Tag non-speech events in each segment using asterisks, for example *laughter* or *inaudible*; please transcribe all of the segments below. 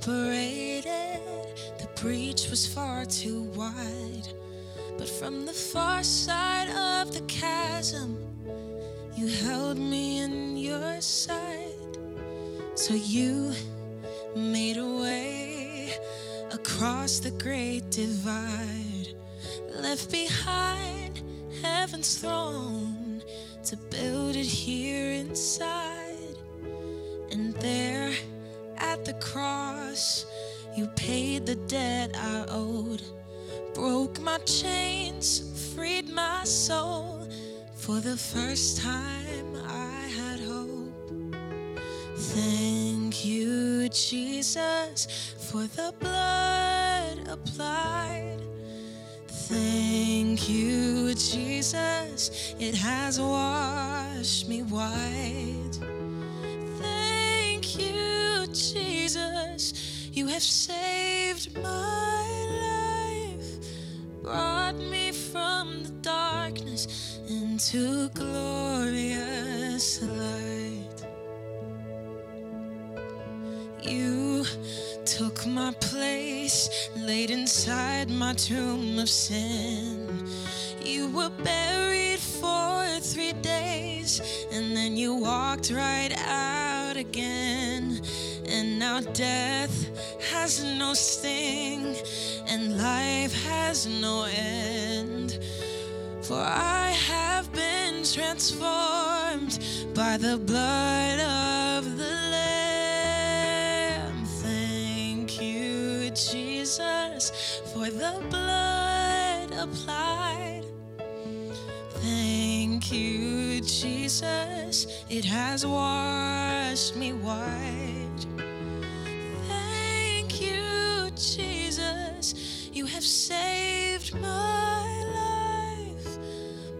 separated, the breach was far too wide. But from the far side of the chasm, you held me in your sight. So you made a way across the great divide, left behind heaven's throne to build it here inside. Broke my chains, freed my soul. For the first time, I had hope. Thank you, Jesus, for the blood applied. Thank you, Jesus, it has washed me white. Thank you, Jesus, you have saved my brought me from the darkness into glorious light. You took my place, laid inside my tomb of sin. You were buried for three days, and then you walked right out again. And now death has no sting, and life has no end. For I have been transformed by the blood of the Lamb. Thank you, Jesus, for the blood applied. Thank you, Jesus, it has washed me white. Thank you, Jesus, you have saved my life,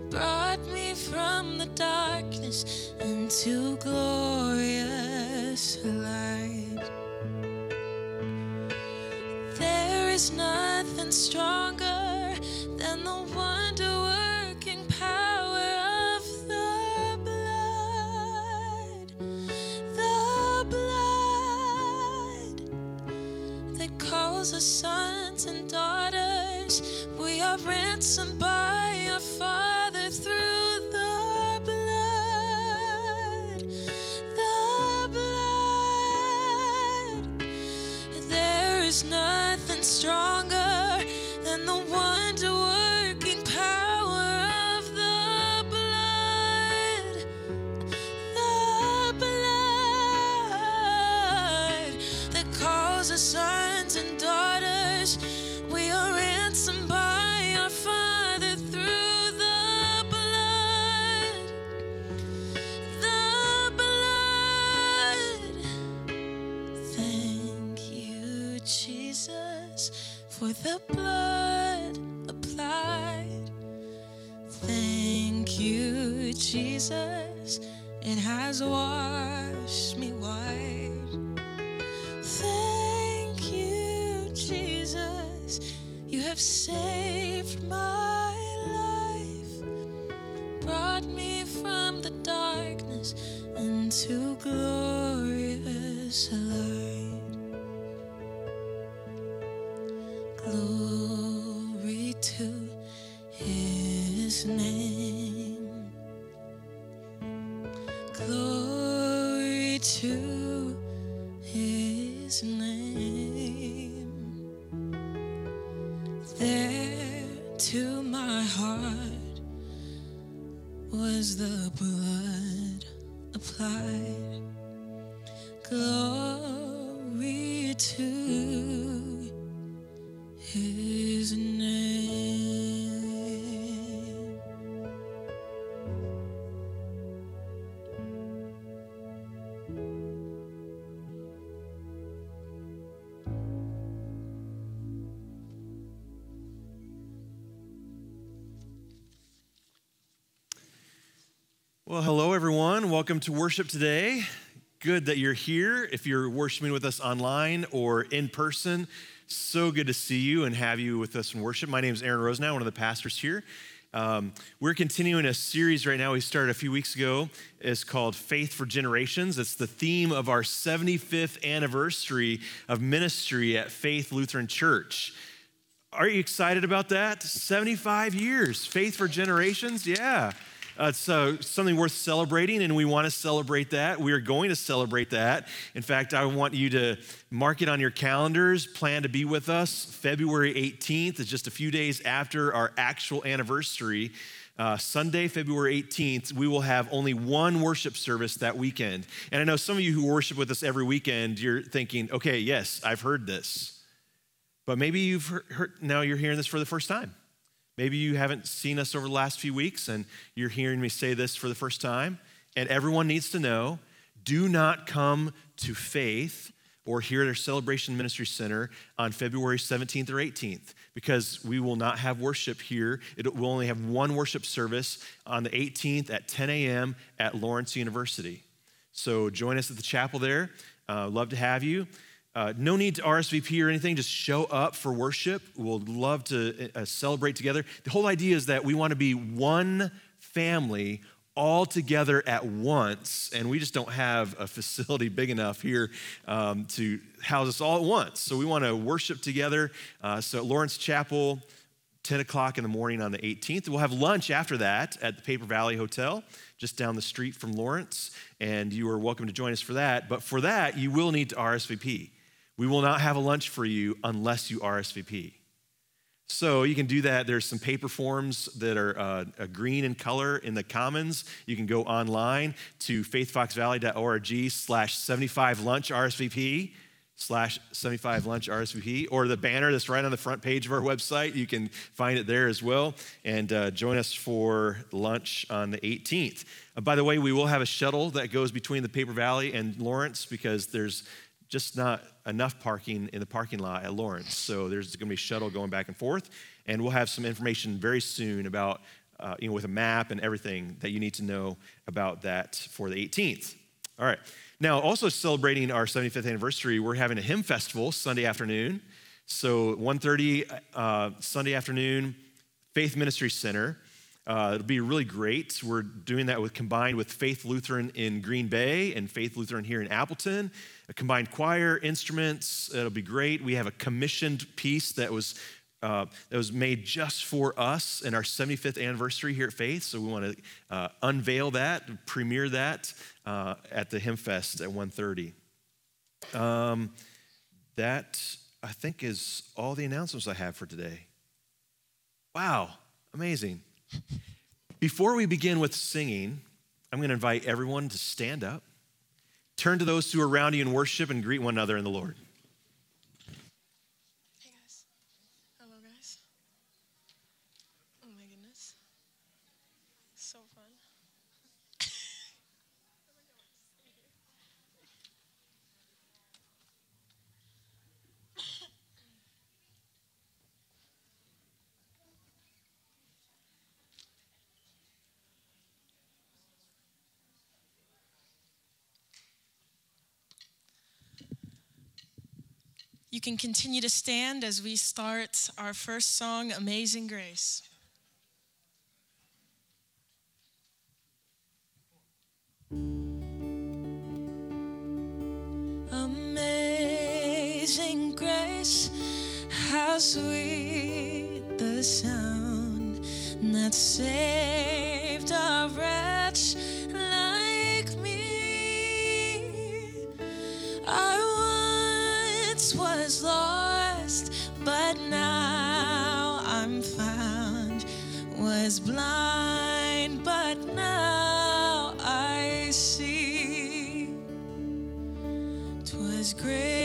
brought me from the darkness into glorious light. There is nothing stronger than the wonder are ransomed by our Father through the blood. The blood. There is nothing stronger has washed me white. Thank you, Jesus, you have saved my life, brought me from the darkness into glorious Welcome to worship today. good that you're here. If you're worshiping with us online or in person, so good to see you and have you with us in worship. My name is Aaron Rosenau, one of the pastors here. Um, we're continuing a series right now we started a few weeks ago. It's called Faith for Generations. It's the theme of our 75th anniversary of ministry at Faith Lutheran Church. Are you excited about that? 75 years, Faith for Generations? Yeah. Uh, uh, something worth celebrating, and we want to celebrate that. We are going to celebrate that. In fact, I want you to mark it on your calendars. Plan to be with us February 18th. It's just a few days after our actual anniversary. Uh, Sunday, February 18th, we will have only one worship service that weekend. And I know some of you who worship with us every weekend, you're thinking, okay, yes, I've heard this. But maybe you've heard now you're hearing this for the first time. Maybe you haven't seen us over the last few weeks and you're hearing me say this for the first time. And everyone needs to know do not come to faith or here at our Celebration Ministry Center on February 17th or 18th because we will not have worship here. It will only have one worship service on the 18th at 10 a.m. at Lawrence University. So join us at the chapel there. Uh, love to have you. Uh, no need to RSVP or anything, just show up for worship. We'll love to uh, celebrate together. The whole idea is that we want to be one family all together at once, and we just don't have a *laughs* facility big enough here um, to house us all at once. So we want to worship together. Uh, so at Lawrence Chapel, 10 o'clock in the morning on the 18th. We'll have lunch after that at the Paper Valley Hotel, just down the street from Lawrence, and you are welcome to join us for that. But for that, you will need to RSVP. We will not have a lunch for you unless you RSVP. So you can do that. There's some paper forms that are uh, green in color in the Commons. You can go online to faithfoxvalley.org slash 75 lunch RSVP slash 75 lunch RSVP or the banner that's right on the front page of our website. You can find it there as well and uh, join us for lunch on the 18th. Uh, by the way, we will have a shuttle that goes between the Paper Valley and Lawrence because there's just not enough parking in the parking lot at Lawrence. So there's going to be a shuttle going back and forth, and we'll have some information very soon about, uh, you know, with a map and everything that you need to know about that for the 18th. All right. Now, also celebrating our 75th anniversary, we're having a hymn festival Sunday afternoon. So 1:30 uh, Sunday afternoon, Faith Ministry Center. Uh, it'll be really great. We're doing that with combined with Faith Lutheran in Green Bay and Faith Lutheran here in Appleton. A combined choir, instruments. It'll be great. We have a commissioned piece that was uh, that was made just for us in our 75th anniversary here at Faith. So we want to uh, unveil that, premiere that uh, at the Hymn Fest at 1:30. Um, that I think is all the announcements I have for today. Wow, amazing. Before we begin with singing, I'm going to invite everyone to stand up, turn to those who are around you in worship, and greet one another in the Lord. You can continue to stand as we start our first song, Amazing Grace. Amazing grace, how sweet the sound that saved a wretch Was blind, but now I see. Twas grace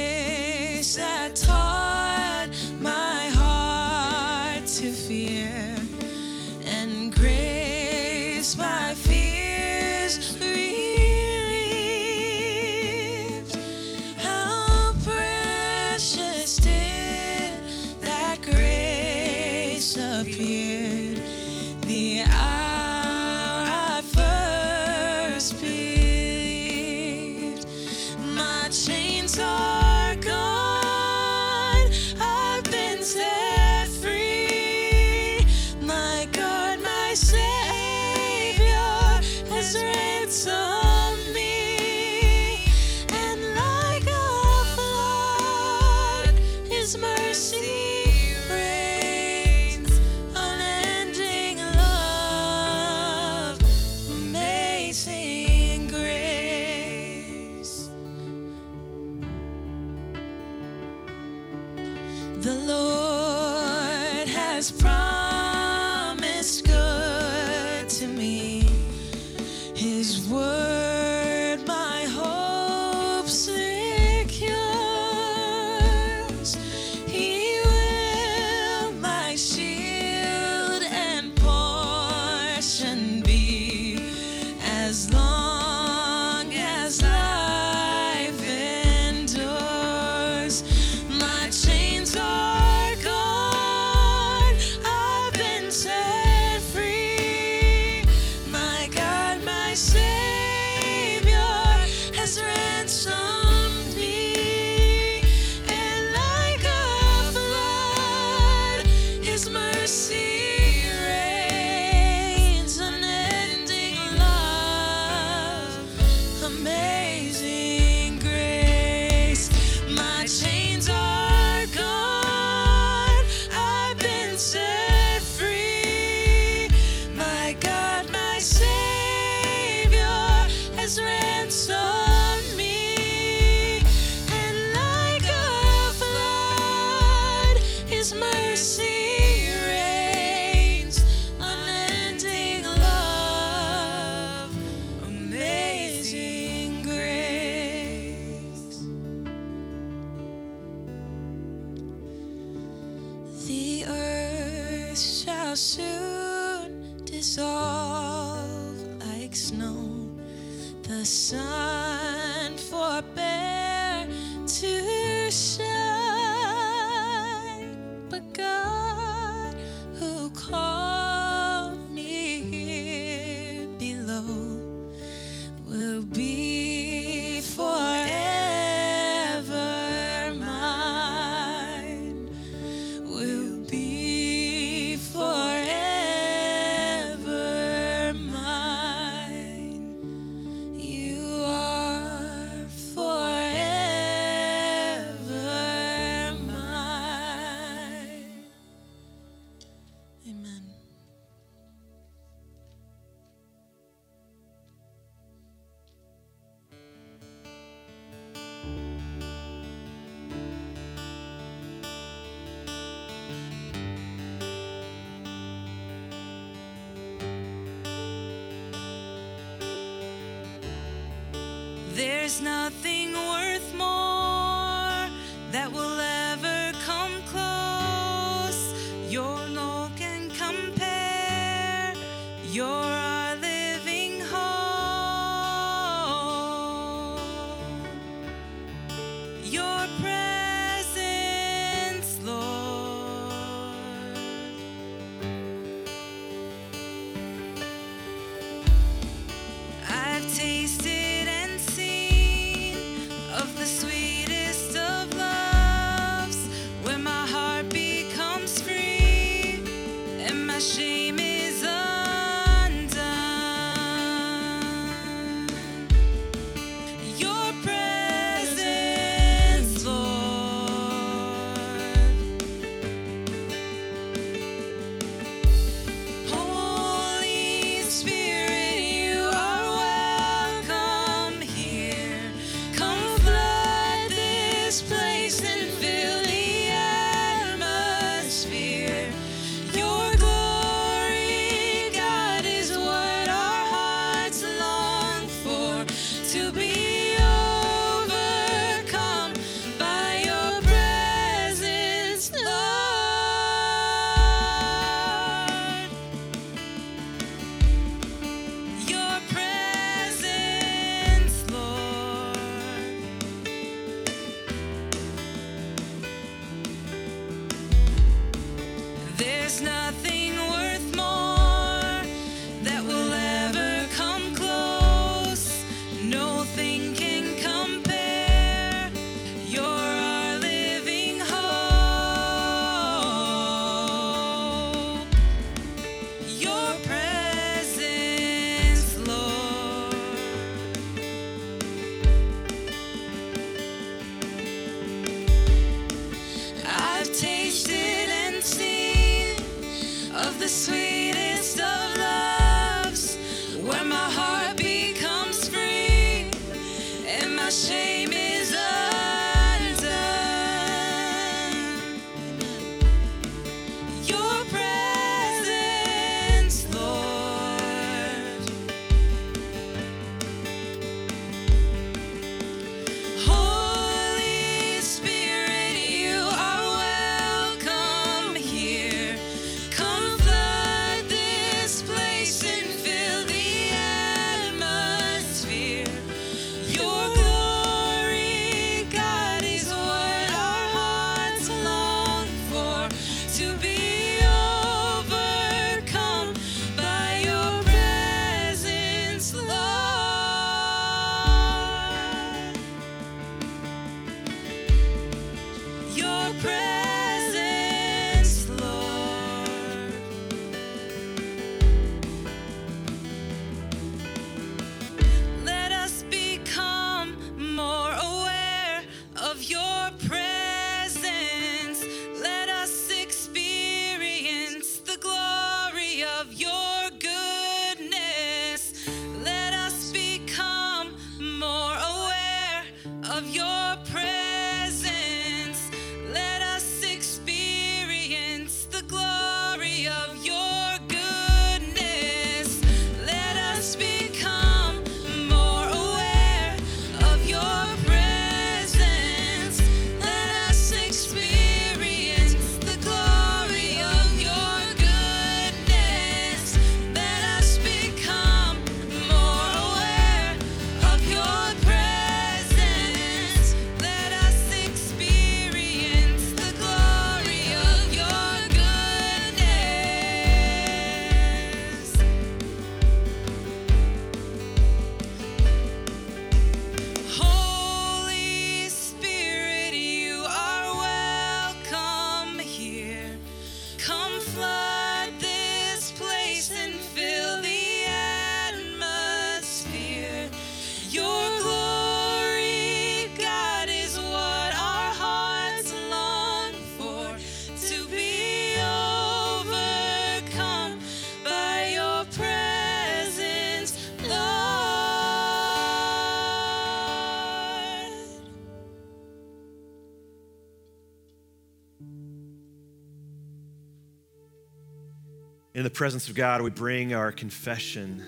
In the presence of God, we bring our confession.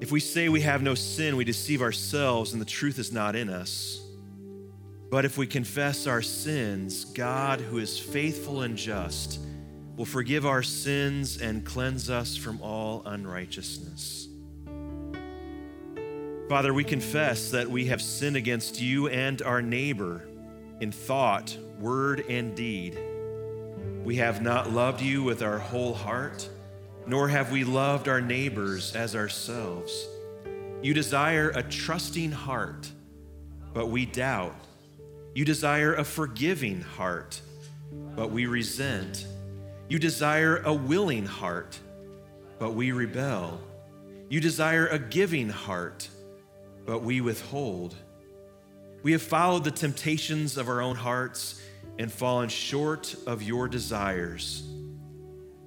If we say we have no sin, we deceive ourselves and the truth is not in us. But if we confess our sins, God, who is faithful and just, will forgive our sins and cleanse us from all unrighteousness. Father, we confess that we have sinned against you and our neighbor in thought, word, and deed. We have not loved you with our whole heart, nor have we loved our neighbors as ourselves. You desire a trusting heart, but we doubt. You desire a forgiving heart, but we resent. You desire a willing heart, but we rebel. You desire a giving heart, but we withhold. We have followed the temptations of our own hearts and fallen short of your desires.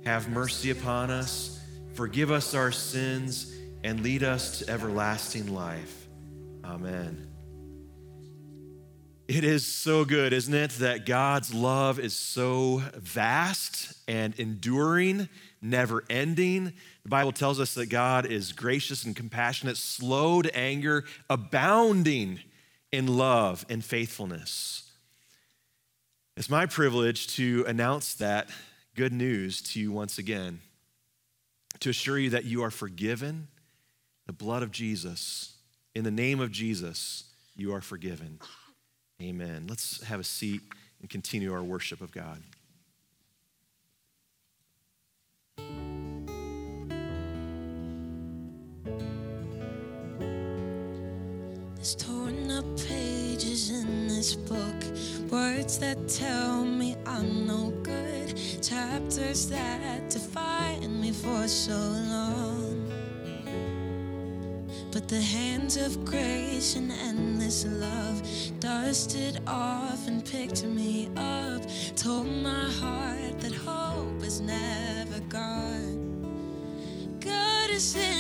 Have mercy upon us, forgive us our sins, and lead us to everlasting life. Amen. It is so good, isn't it, that God's love is so vast and enduring, never ending. The Bible tells us that God is gracious and compassionate, slow to anger, abounding in love and faithfulness. It's my privilege to announce that good news to you once again, to assure you that you are forgiven. The blood of Jesus, in the name of Jesus, you are forgiven. Amen. Let's have a seat and continue our worship of God. Torn up pages in this book, words that tell me I'm no good, chapters that define me for so long. But the hands of grace and endless love dusted off and picked me up, told my heart that hope is never gone. God is in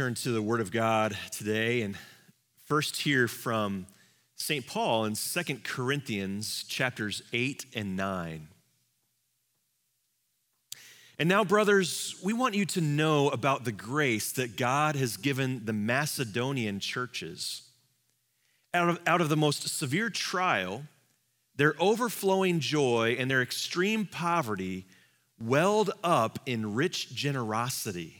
Turn to the Word of God today and first hear from St. Paul in 2 Corinthians chapters 8 and 9. And now, brothers, we want you to know about the grace that God has given the Macedonian churches. Out of, out of the most severe trial, their overflowing joy and their extreme poverty welled up in rich generosity.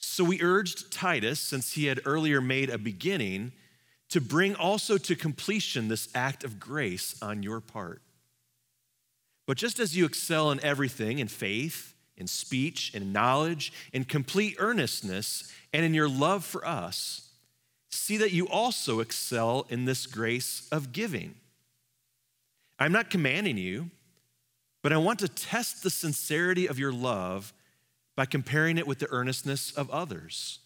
So we urged Titus, since he had earlier made a beginning, to bring also to completion this act of grace on your part. But just as you excel in everything in faith, in speech, in knowledge, in complete earnestness, and in your love for us, see that you also excel in this grace of giving. I'm not commanding you, but I want to test the sincerity of your love by comparing it with the earnestness of others.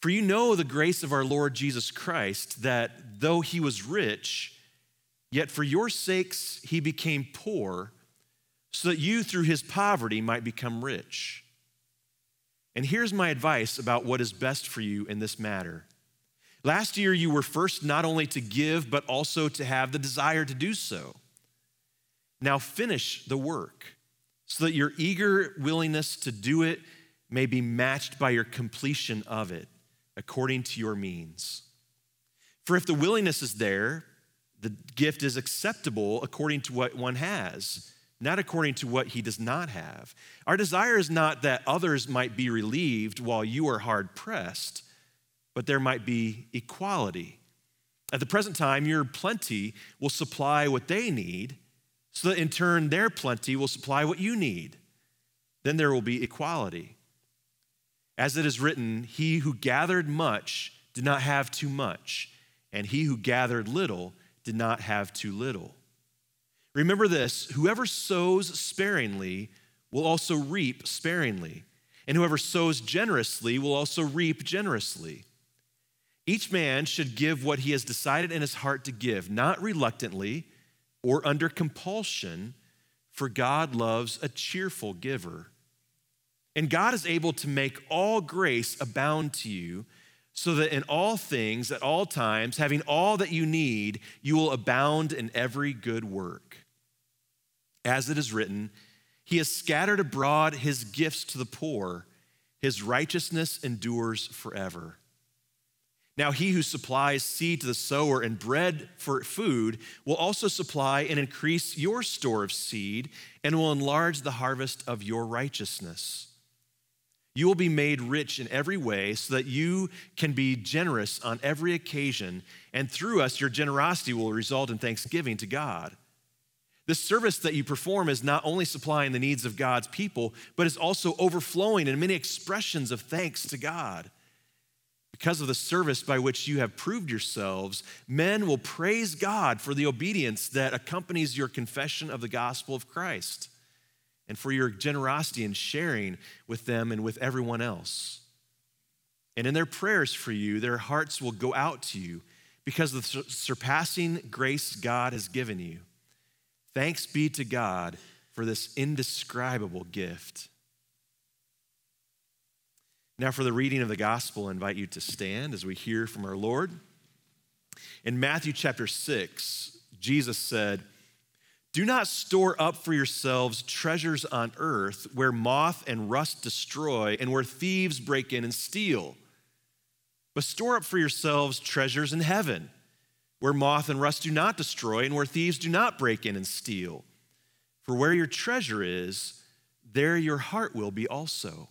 For you know the grace of our Lord Jesus Christ, that though he was rich, yet for your sakes he became poor, so that you through his poverty might become rich. And here's my advice about what is best for you in this matter. Last year, you were first not only to give, but also to have the desire to do so. Now finish the work so that your eager willingness to do it may be matched by your completion of it according to your means. For if the willingness is there, the gift is acceptable according to what one has, not according to what he does not have. Our desire is not that others might be relieved while you are hard pressed, but there might be equality. At the present time, your plenty will supply what they need, so that in turn their plenty will supply what you need. Then there will be equality. As it is written, he who gathered much did not have too much, and he who gathered little did not have too little. Remember this whoever sows sparingly will also reap sparingly, and whoever sows generously will also reap generously. Each man should give what he has decided in his heart to give, not reluctantly or under compulsion, for God loves a cheerful giver. And God is able to make all grace abound to you, so that in all things, at all times, having all that you need, you will abound in every good work. As it is written, He has scattered abroad His gifts to the poor, His righteousness endures forever. Now, he who supplies seed to the sower and bread for food will also supply and increase your store of seed and will enlarge the harvest of your righteousness. You will be made rich in every way so that you can be generous on every occasion, and through us, your generosity will result in thanksgiving to God. This service that you perform is not only supplying the needs of God's people, but is also overflowing in many expressions of thanks to God. Because of the service by which you have proved yourselves, men will praise God for the obedience that accompanies your confession of the gospel of Christ and for your generosity in sharing with them and with everyone else. And in their prayers for you, their hearts will go out to you because of the surpassing grace God has given you. Thanks be to God for this indescribable gift. Now, for the reading of the gospel, I invite you to stand as we hear from our Lord. In Matthew chapter 6, Jesus said, Do not store up for yourselves treasures on earth where moth and rust destroy and where thieves break in and steal but store up for yourselves treasures in heaven, where moth and rust do not destroy, and where thieves do not break in and steal. For where your treasure is, there your heart will be also.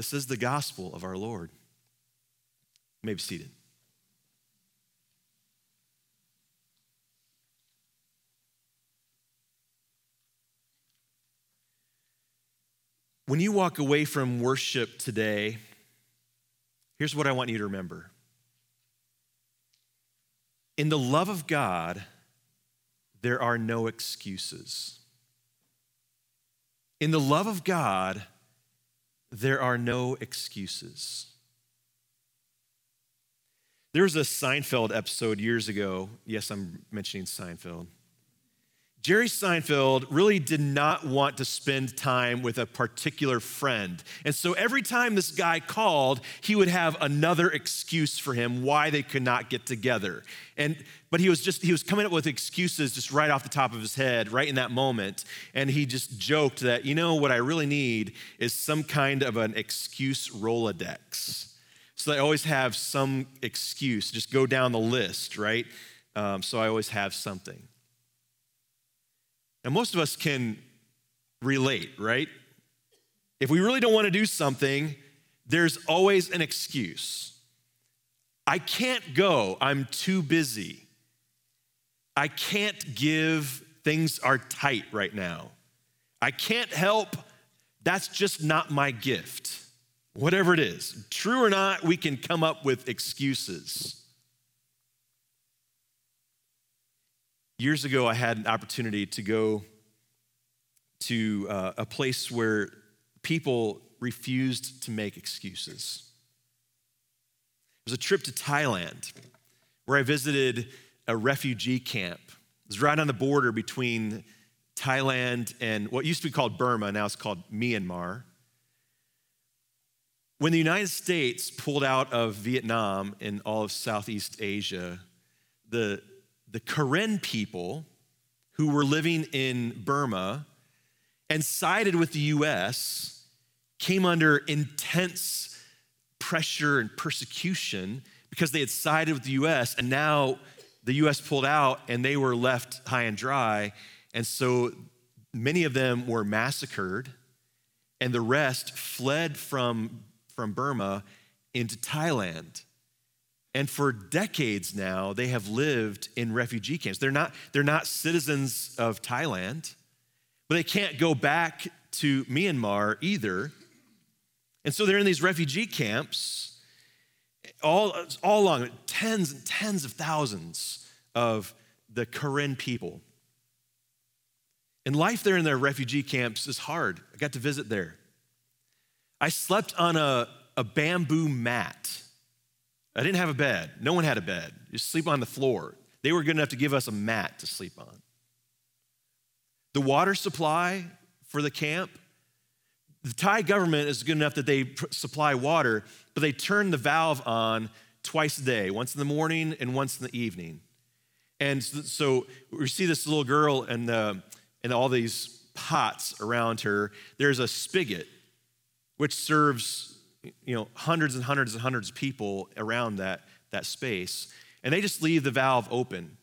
This is the gospel of our Lord. You may be seated. When you walk away from worship today, Here's what I want you to remember In the love of God, there are no excuses. In the love of God, there are no excuses. There was a Seinfeld episode years ago. Yes, I'm mentioning Seinfeld. Jerry Seinfeld really did not want to spend time with a particular friend. And so every time this guy called, he would have another excuse for him why they could not get together. And but he was just he was coming up with excuses just right off the top of his head right in that moment and he just joked that you know what I really need is some kind of an excuse Rolodex. So I always have some excuse, just go down the list, right? Um, so I always have something. And most of us can relate, right? If we really don't want to do something, there's always an excuse. I can't go, I'm too busy. I can't give, things are tight right now. I can't help, that's just not my gift. Whatever it is, true or not, we can come up with excuses. Years ago, I had an opportunity to go to uh, a place where people refused to make excuses. It was a trip to Thailand where I visited a refugee camp. It was right on the border between Thailand and what used to be called Burma, now it's called Myanmar. When the United States pulled out of Vietnam and all of Southeast Asia, the the Karen people who were living in Burma and sided with the US came under intense pressure and persecution because they had sided with the US and now the US pulled out and they were left high and dry. And so many of them were massacred and the rest fled from, from Burma into Thailand. And for decades now, they have lived in refugee camps. They're not, they're not citizens of Thailand, but they can't go back to Myanmar either. And so they're in these refugee camps, all, all along, tens and tens of thousands of the Karen people. And life there in their refugee camps is hard. I got to visit there. I slept on a, a bamboo mat I didn't have a bed. No one had a bed. You sleep on the floor. They were good enough to give us a mat to sleep on. The water supply for the camp, the Thai government is good enough that they supply water, but they turn the valve on twice a day, once in the morning and once in the evening. And so we see this little girl and, the, and all these pots around her. There's a spigot which serves you know, hundreds and hundreds and hundreds of people around that, that space. And they just leave the valve open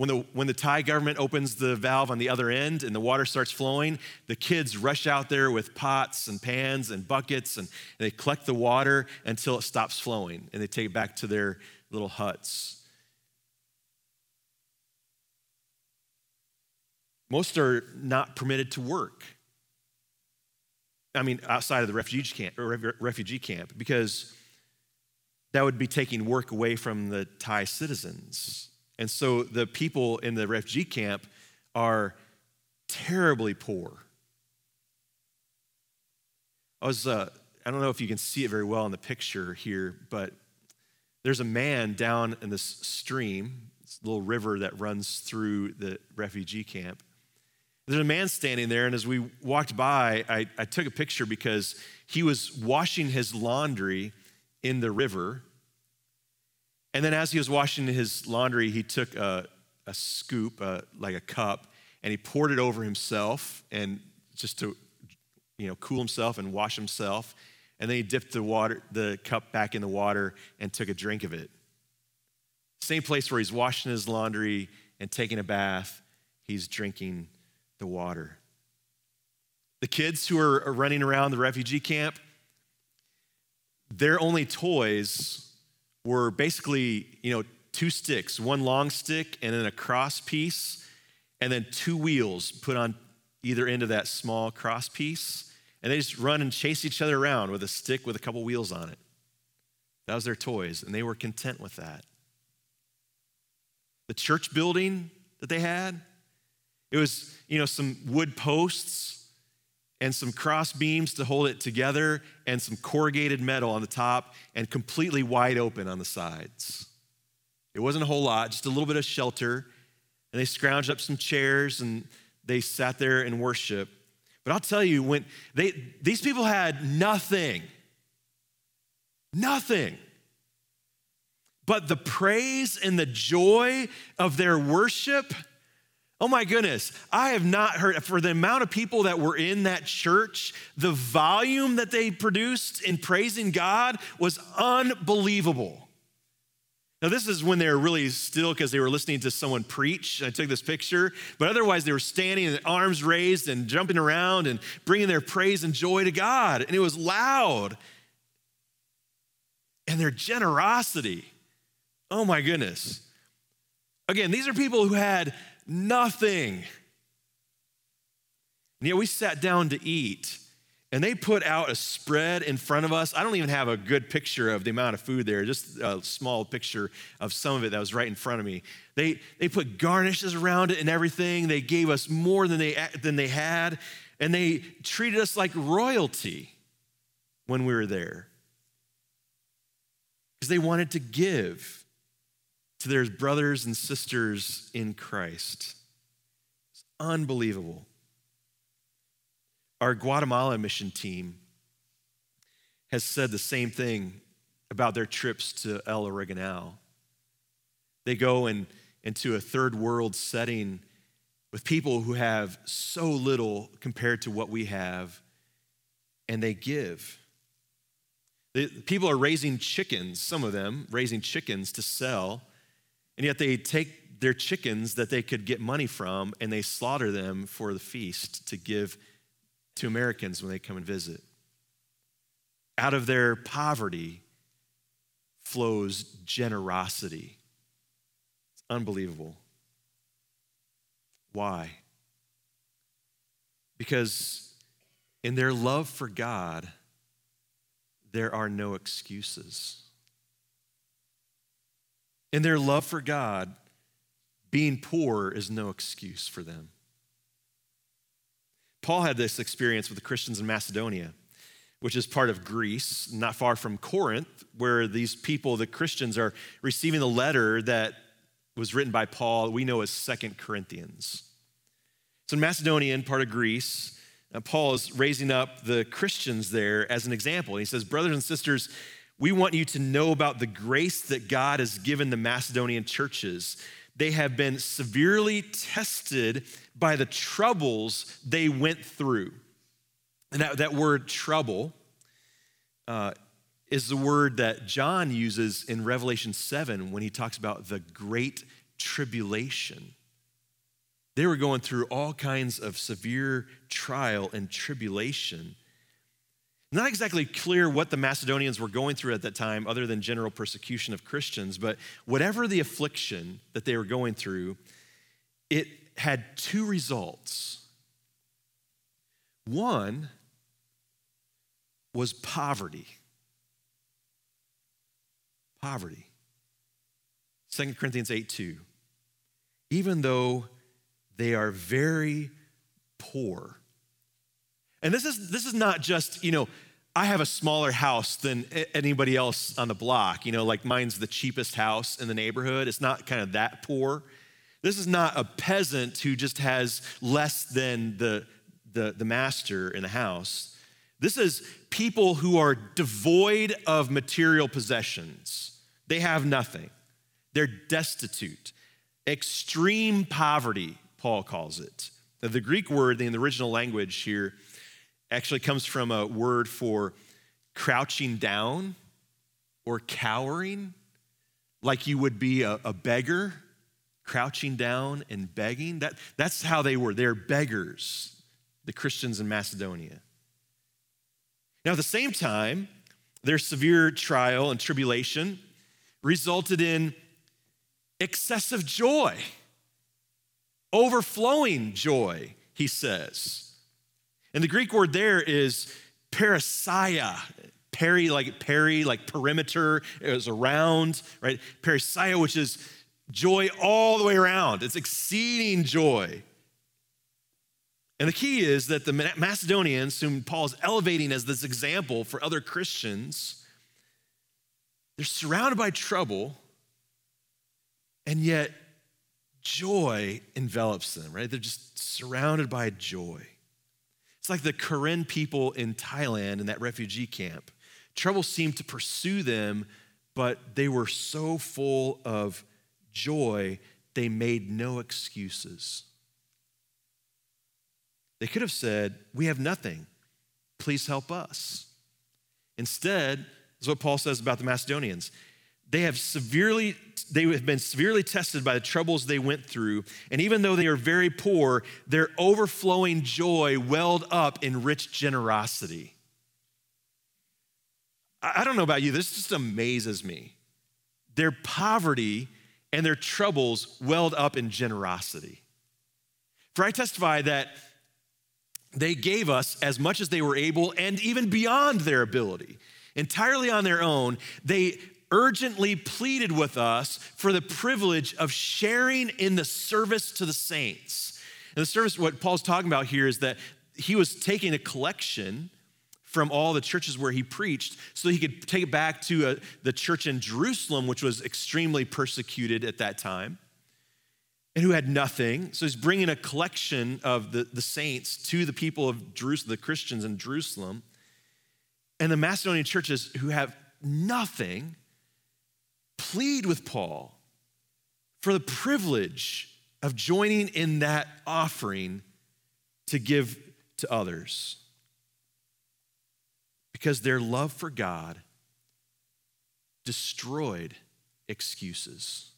when the, when the Thai government opens the valve on the other end and the water starts flowing, the kids rush out there with pots and pans and buckets and, and they collect the water until it stops flowing and they take it back to their little huts. Most are not permitted to work. I mean, outside of the refugee camp, refugee camp because that would be taking work away from the Thai citizens. And so the people in the refugee camp are terribly poor. I was, uh, I don't know if you can see it very well in the picture here, but there's a man down in this stream, this little river that runs through the refugee camp. There's a man standing there, and as we walked by, I, I took a picture because he was washing his laundry in the river and then as he was washing his laundry, he took a, a scoop, uh, like a cup, and he poured it over himself and just to you know cool himself and wash himself. And then he dipped the water, the cup back in the water and took a drink of it. Same place where he's washing his laundry and taking a bath, he's drinking the water. The kids who are running around the refugee camp, their only toys were basically, you know, two sticks, one long stick and then a cross piece, and then two wheels put on either end of that small cross piece. And they just run and chase each other around with a stick with a couple wheels on it. That was their toys, and they were content with that. The church building that they had, it was, you know, some wood posts and some cross beams to hold it together and some corrugated metal on the top and completely wide open on the sides. It wasn't a whole lot, just a little bit of shelter. And they scrounged up some chairs and they sat there and worship. But I'll tell you, when they these people had nothing, nothing. But the praise and the joy of their worship Oh my goodness, I have not heard, for the amount of people that were in that church, the volume that they produced in praising God was unbelievable. Now, this is when they were really still because they were listening to someone preach. I took this picture, but otherwise they were standing and arms raised and jumping around and bringing their praise and joy to God. And it was loud. And their generosity. Oh my goodness. Again, these are people who had nothing. And yet we sat down to eat, and they put out a spread in front of us. I don't even have a good picture of the amount of food there, just a small picture of some of it that was right in front of me. They, they put garnishes around it and everything. They gave us more than they, than they had, and they treated us like royalty when we were there because they wanted to give to their brothers and sisters in Christ. It's unbelievable. Our Guatemala mission team has said the same thing about their trips to El Oregonal. They go in, into a third world setting with people who have so little compared to what we have, and they give. The, people are raising chickens, some of them raising chickens to sell and yet they take their chickens that they could get money from and they slaughter them for the feast to give to Americans when they come and visit. Out of their poverty flows generosity. It's unbelievable. Why? Because in their love for God, there are no excuses. In their love for God, being poor is no excuse for them. Paul had this experience with the Christians in Macedonia, which is part of Greece, not far from Corinth, where these people, the Christians, are receiving the letter that was written by Paul, we know as Second Corinthians. So in Macedonia, part of Greece, uh, Paul is raising up the Christians there as an example. He says, Brothers and sisters, we want you to know about the grace that God has given the Macedonian churches. They have been severely tested by the troubles they went through. And that, that word trouble uh, is the word that John uses in Revelation 7 when he talks about the great tribulation. They were going through all kinds of severe trial and tribulation. Not exactly clear what the Macedonians were going through at that time, other than general persecution of Christians, but whatever the affliction that they were going through, it had two results. One was poverty. Poverty. 2 Corinthians 8 2. Even though they are very poor. And this is, this is not just, you know, I have a smaller house than anybody else on the block. You know, like mine's the cheapest house in the neighborhood. It's not kind of that poor. This is not a peasant who just has less than the, the, the master in the house. This is people who are devoid of material possessions. They have nothing, they're destitute. Extreme poverty, Paul calls it. Now, the Greek word in the original language here actually comes from a word for crouching down or cowering, like you would be a, a beggar, crouching down and begging. That, that's how they were. They're beggars, the Christians in Macedonia. Now, at the same time, their severe trial and tribulation resulted in excessive joy, overflowing joy, he says. And the Greek word there is periseia, peri like peri, like perimeter, it was around, right? Periseia, which is joy all the way around. It's exceeding joy. And the key is that the Macedonians, whom Paul is elevating as this example for other Christians, they're surrounded by trouble, and yet joy envelops them, right? They're just surrounded by joy. It's like the Karen people in Thailand in that refugee camp. Trouble seemed to pursue them, but they were so full of joy, they made no excuses. They could have said, We have nothing. Please help us. Instead, is what Paul says about the Macedonians. They have severely, they have been severely tested by the troubles they went through. And even though they are very poor, their overflowing joy welled up in rich generosity. I don't know about you, this just amazes me. Their poverty and their troubles welled up in generosity. For I testify that they gave us as much as they were able and even beyond their ability. Entirely on their own, they urgently pleaded with us for the privilege of sharing in the service to the saints. And the service, what Paul's talking about here is that he was taking a collection from all the churches where he preached so he could take it back to a, uh, the church in Jerusalem, which was extremely persecuted at that time and who had nothing. So he's bringing a collection of the, the saints to the people of Jerusalem, the Christians in Jerusalem. And the Macedonian churches who have nothing plead with Paul for the privilege of joining in that offering to give to others. Because their love for God destroyed excuses.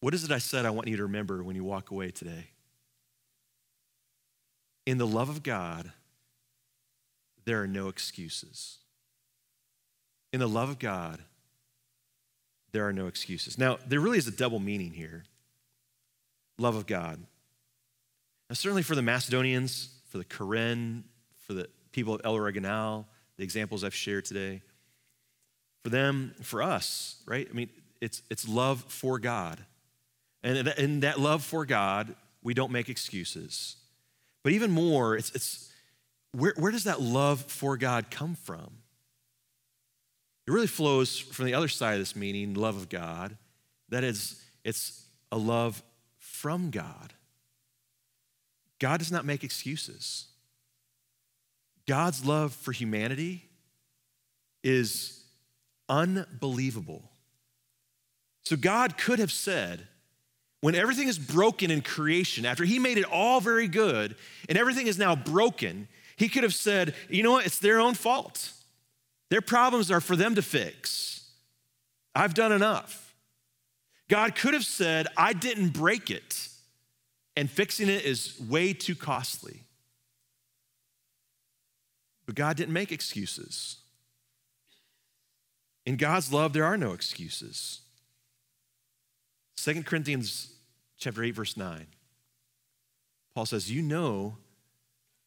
What is it I said I want you to remember when you walk away today? In the love of God, there are no excuses. In the love of God, there are no excuses. Now, there really is a double meaning here love of God. Now, certainly for the Macedonians, for the Karen, for the people of El Reganal, the examples I've shared today, for them, for us, right? I mean, it's, it's love for God. And in that love for God, we don't make excuses. But even more, it's, it's where, where does that love for God come from? It really flows from the other side of this meaning, love of God. That is, it's a love from God. God does not make excuses. God's love for humanity is unbelievable. So God could have said, when everything is broken in creation, after he made it all very good and everything is now broken, he could have said, you know what, it's their own fault. Their problems are for them to fix. I've done enough. God could have said, I didn't break it, and fixing it is way too costly. But God didn't make excuses. In God's love, there are no excuses. 2 Corinthians chapter 8, verse 9. Paul says, You know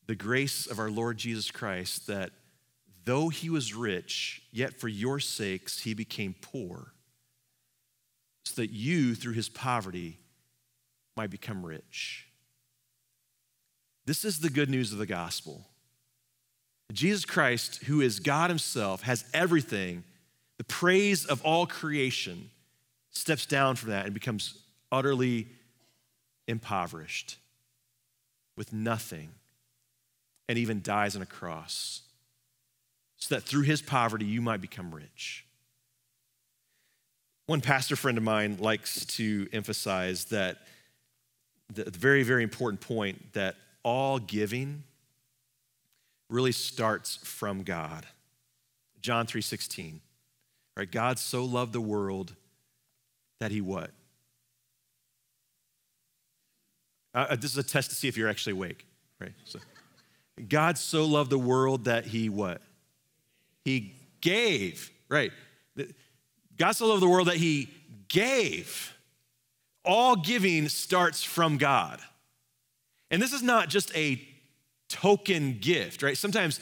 the grace of our Lord Jesus Christ, that though he was rich, yet for your sakes he became poor, so that you, through his poverty, might become rich. This is the good news of the gospel. Jesus Christ, who is God himself, has everything, the praise of all creation, steps down from that and becomes utterly impoverished with nothing and even dies on a cross so that through his poverty you might become rich. One pastor friend of mine likes to emphasize that the very, very important point that all giving really starts from God. John 3:16. Right? God so loved the world that he what? Uh, uh, this is a test to see if you're actually awake, right? So, God so loved the world that he what? He gave, right? God so loved the world that he gave. All giving starts from God. And this is not just a token gift, right? Sometimes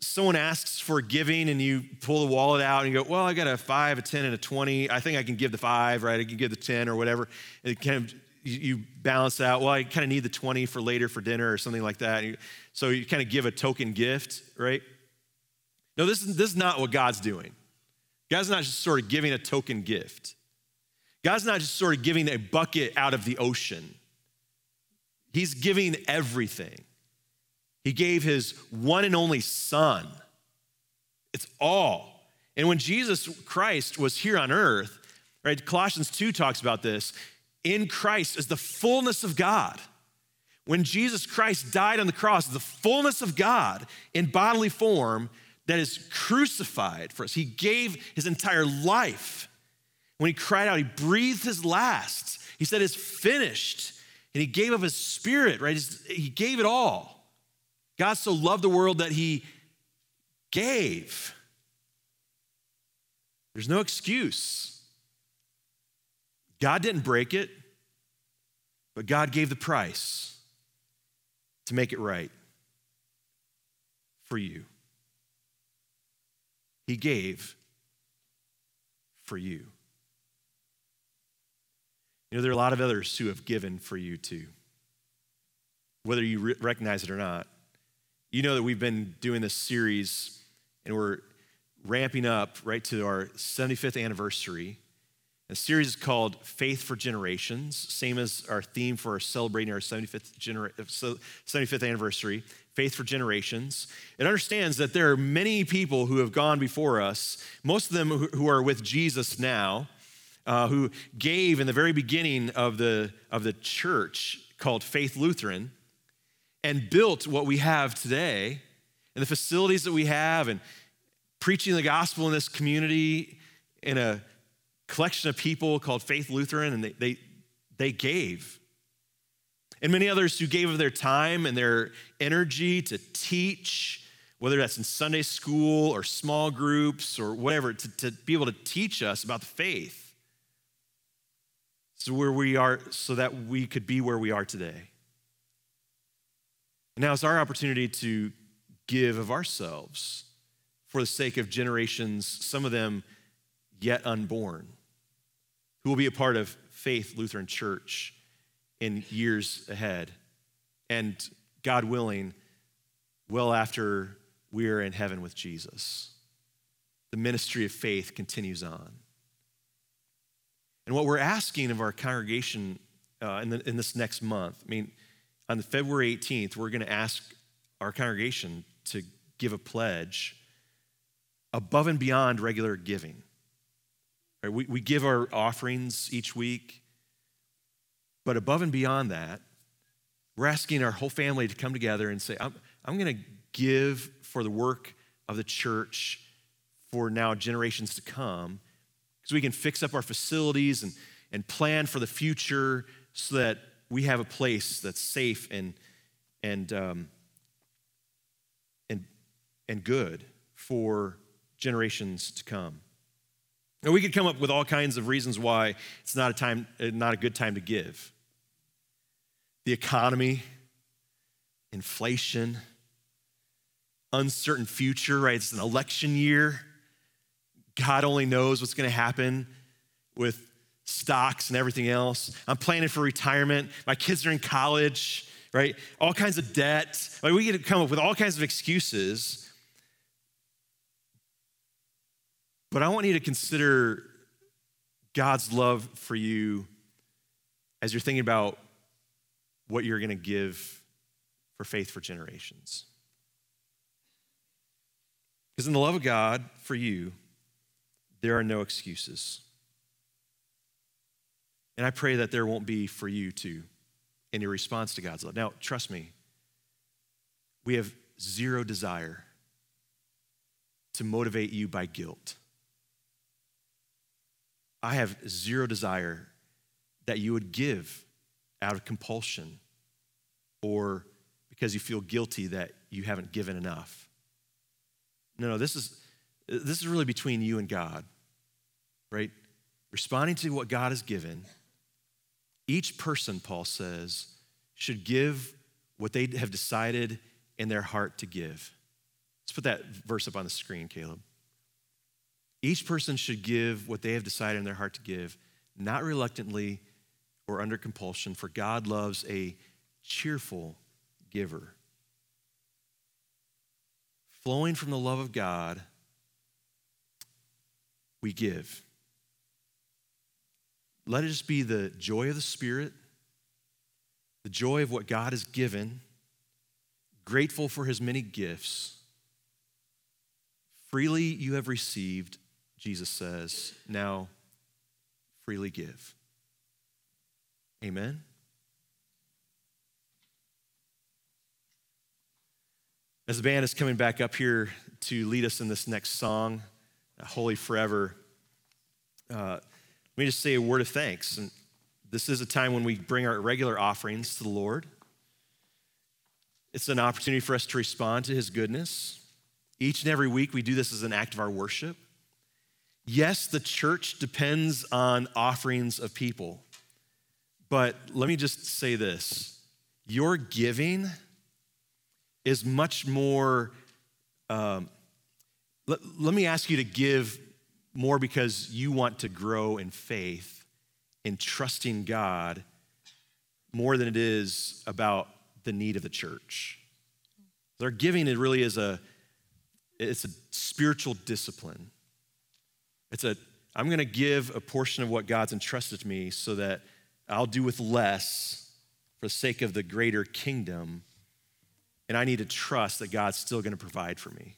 someone asks for giving and you pull the wallet out and you go, Well, I got a five, a 10, and a 20. I think I can give the five, right? I can give the 10 or whatever. It kind of you balance out, well, I kind of need the 20 for later for dinner or something like that. So you kind of give a token gift, right? No, this is, this is not what God's doing. God's not just sort of giving a token gift. God's not just sort of giving a bucket out of the ocean. He's giving everything. He gave his one and only son. It's all. And when Jesus Christ was here on earth, right, Colossians 2 talks about this in Christ is the fullness of God. When Jesus Christ died on the cross, the fullness of God in bodily form that is crucified for us. He gave his entire life. When he cried out, he breathed his last. He said, It's finished. And he gave up his spirit, right? He gave it all. God so loved the world that he gave. There's no excuse. God didn't break it, but God gave the price to make it right for you. He gave for you. You know, there are a lot of others who have given for you too, whether you re- recognize it or not. You know that we've been doing this series and we're ramping up right to our 75th anniversary the series is called Faith for Generations, same as our theme for our celebrating our 75th, genera- 75th anniversary, Faith for Generations. It understands that there are many people who have gone before us, most of them who are with Jesus now, uh, who gave in the very beginning of the, of the church called Faith Lutheran and built what we have today and the facilities that we have and preaching the gospel in this community in a collection of people called Faith Lutheran, and they, they, they gave. And many others who gave of their time and their energy to teach, whether that's in Sunday school or small groups or whatever, to, to be able to teach us about the faith. So where we are, so that we could be where we are today. And now it's our opportunity to give of ourselves for the sake of generations, some of them yet unborn, who will be a part of Faith Lutheran Church in years ahead. And God willing, well after we're in heaven with Jesus. The ministry of faith continues on. And what we're asking of our congregation uh, in, the, in this next month, I mean, on the February 18th, we're going to ask our congregation to give a pledge above and beyond regular giving. Right? We, we give our offerings each week, but above and beyond that, we're asking our whole family to come together and say, I'm, I'm going to give for the work of the church for now generations to come, because we can fix up our facilities and and plan for the future so that we have a place that's safe and, and, um, and, and good for generations to come. And we could come up with all kinds of reasons why it's not a time, not a good time to give. The economy, inflation, uncertain future, right? It's an election year. God only knows what's going to happen with stocks and everything else. I'm planning for retirement. My kids are in college, right? All kinds of debt. Like we get to come up with all kinds of excuses. But I want you to consider God's love for you as you're thinking about what you're going to give for faith for generations. Because in the love of God for you, there are no excuses. And I pray that there won't be for you too in your response to God's love. Now, trust me, we have zero desire to motivate you by guilt. I have zero desire that you would give out of compulsion or because you feel guilty that you haven't given enough. No, no, this is this is really between you and God. Right? Responding to what God has given. Each person, Paul says, should give what they have decided in their heart to give. Let's put that verse up on the screen, Caleb. Each person should give what they have decided in their heart to give, not reluctantly or under compulsion, for God loves a cheerful giver. Flowing from the love of God, we give. Let it just be the joy of the Spirit, the joy of what God has given, grateful for his many gifts. Freely you have received, Jesus says, now freely give. Amen. As the band is coming back up here to lead us in this next song, uh, Holy Forever, uh, let me just say a word of thanks. And this is a time when we bring our regular offerings to the Lord. It's an opportunity for us to respond to His goodness. Each and every week, we do this as an act of our worship. Yes, the church depends on offerings of people, but let me just say this your giving is much more. Um, let, let me ask you to give more because you want to grow in faith in trusting God more than it is about the need of the church. Their giving it really is a it's a spiritual discipline. It's a I'm going to give a portion of what God's entrusted to me so that I'll do with less for the sake of the greater kingdom and I need to trust that God's still going to provide for me.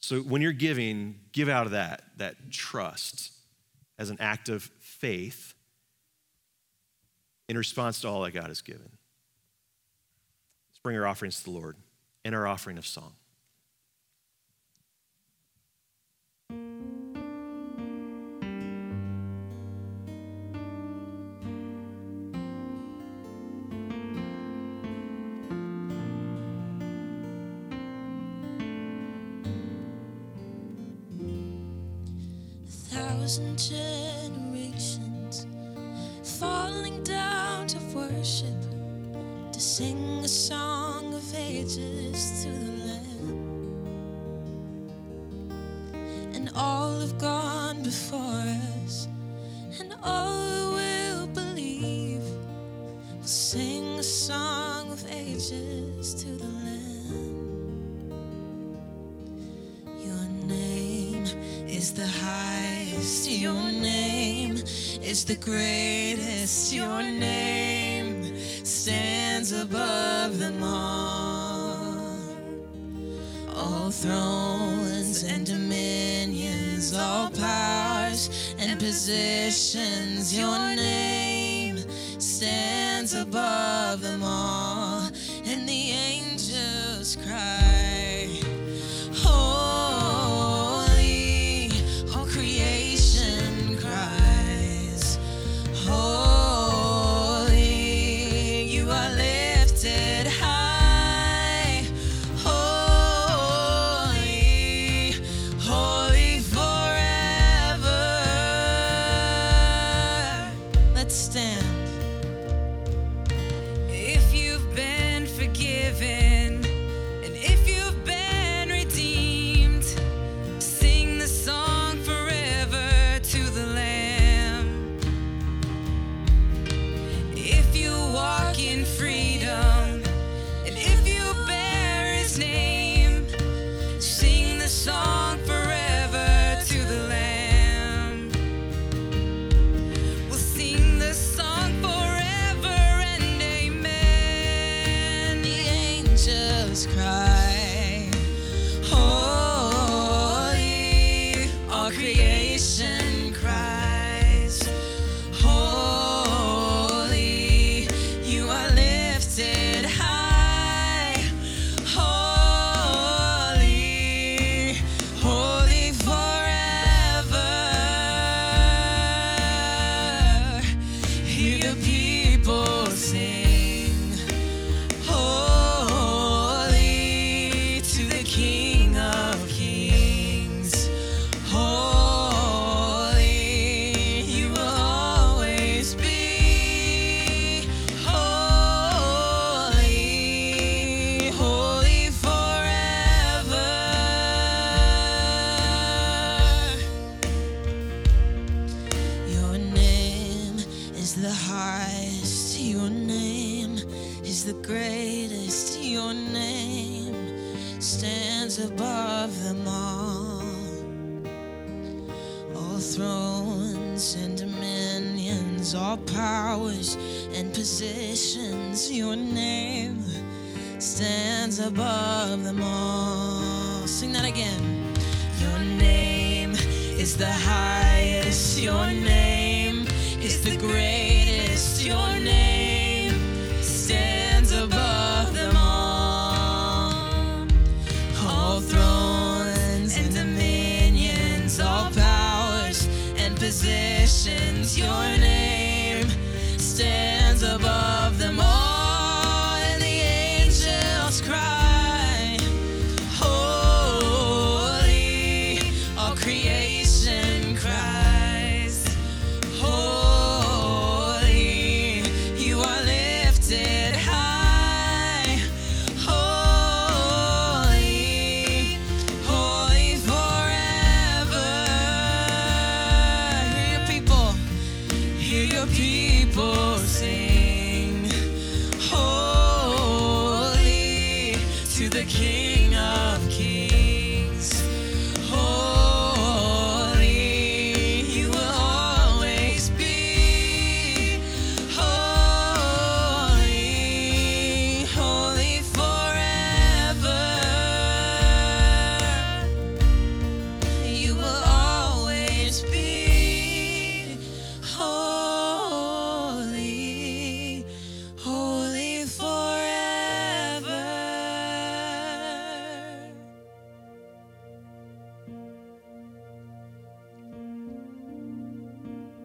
So when you're giving, give out of that, that trust as an act of faith in response to all that God has given. Let's bring our offerings to the Lord and our offering of song. Thousand generations falling down to worship, to sing a song of ages to the Lamb. And all have gone before us, and all who will believe will sing a song of ages to the Lamb. Your name is the your name is the greatest, your name stands above them all. All thrones and dominions, all powers and positions, your name stands above them all. And the angels cry, positions. Your name stands above them all.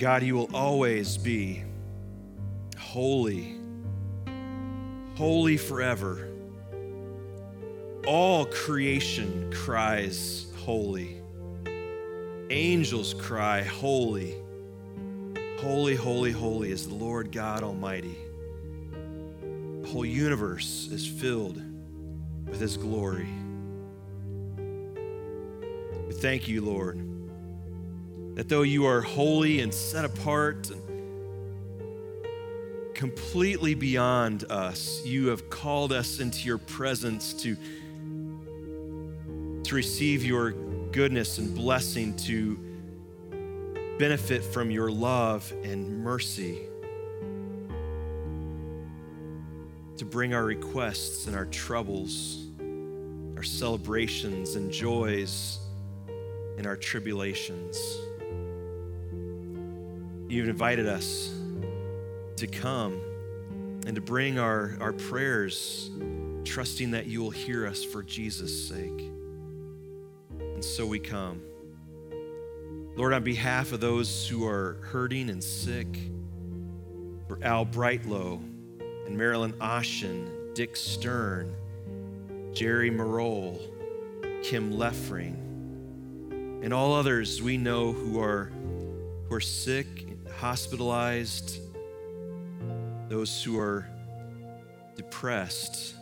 God, you will always be holy, holy forever. All creation cries holy. Angels cry holy. Holy, holy, holy is the Lord God Almighty. The whole universe is filled with His glory. We thank you, Lord that though you are holy and set apart and completely beyond us, you have called us into your presence to, to receive your goodness and blessing, to benefit from your love and mercy, to bring our requests and our troubles, our celebrations and joys, and our tribulations. You've invited us to come and to bring our, our prayers, trusting that you will hear us for Jesus' sake. And so we come. Lord, on behalf of those who are hurting and sick, for Al Brightlow and Marilyn Oshin, Dick Stern, Jerry Marole, Kim Leffring, and all others we know who are, who are sick, hospitalized, those who are depressed,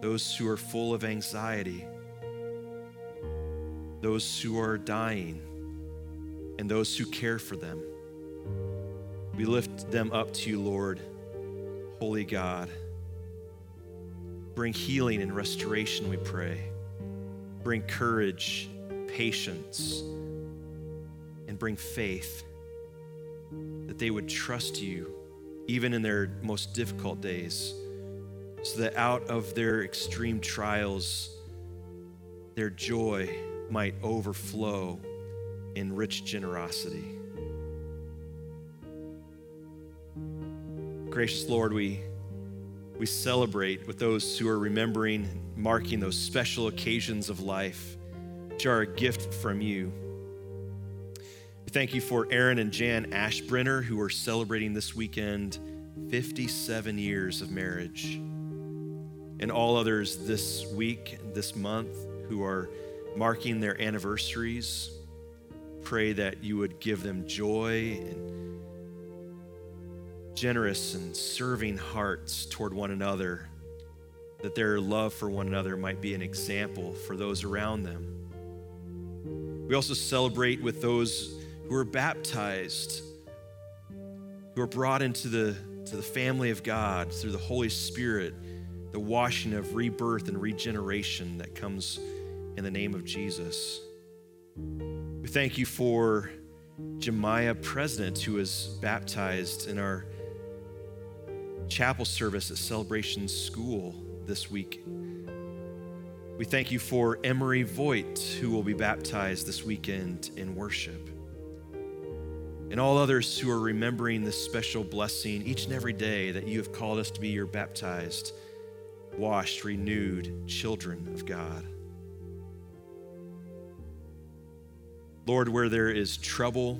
those who are full of anxiety, those who are dying, and those who care for them. We lift them up to you, Lord, holy God. Bring healing and restoration, we pray. Bring courage, patience, and bring faith that they would trust you even in their most difficult days, so that out of their extreme trials, their joy might overflow in rich generosity. Gracious Lord, we, we celebrate with those who are remembering, and marking those special occasions of life, which are a gift from you. Thank you for Aaron and Jan Ashbrenner, who are celebrating this weekend 57 years of marriage, and all others this week, this month, who are marking their anniversaries. Pray that you would give them joy and generous and serving hearts toward one another, that their love for one another might be an example for those around them. We also celebrate with those who are baptized, who are brought into the, to the family of God through the Holy Spirit, the washing of rebirth and regeneration that comes in the name of Jesus. We thank you for Jemiah President, who was baptized in our chapel service at Celebration School this week. We thank you for Emery Voigt, who will be baptized this weekend in worship. And all others who are remembering this special blessing each and every day that you have called us to be your baptized, washed, renewed children of God. Lord, where there is trouble,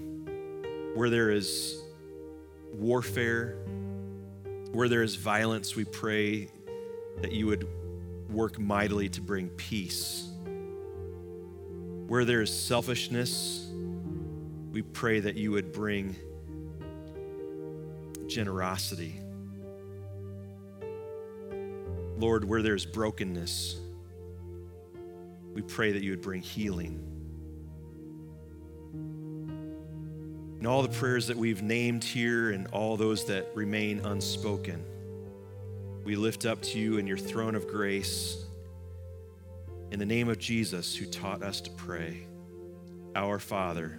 where there is warfare, where there is violence, we pray that you would work mightily to bring peace. Where there is selfishness, we pray that you would bring generosity. Lord, where there's brokenness, we pray that you would bring healing. and all the prayers that we've named here and all those that remain unspoken. We lift up to you in your throne of grace in the name of Jesus, who taught us to pray Our Father,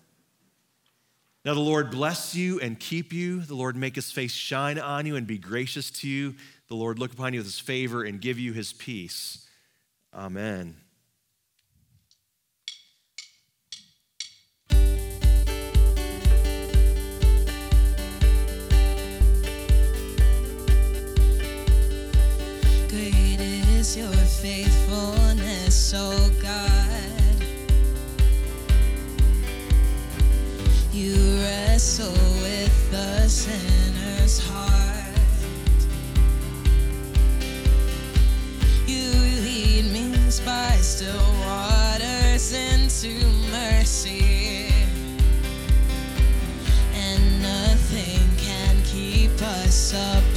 Now the Lord bless you and keep you. The Lord make his face shine on you and be gracious to you. The Lord look upon you with his favor and give you his peace. Amen. your faithfulness, oh God. Wrestle with the sinner's heart. You lead me by still waters into mercy. And nothing can keep us apart.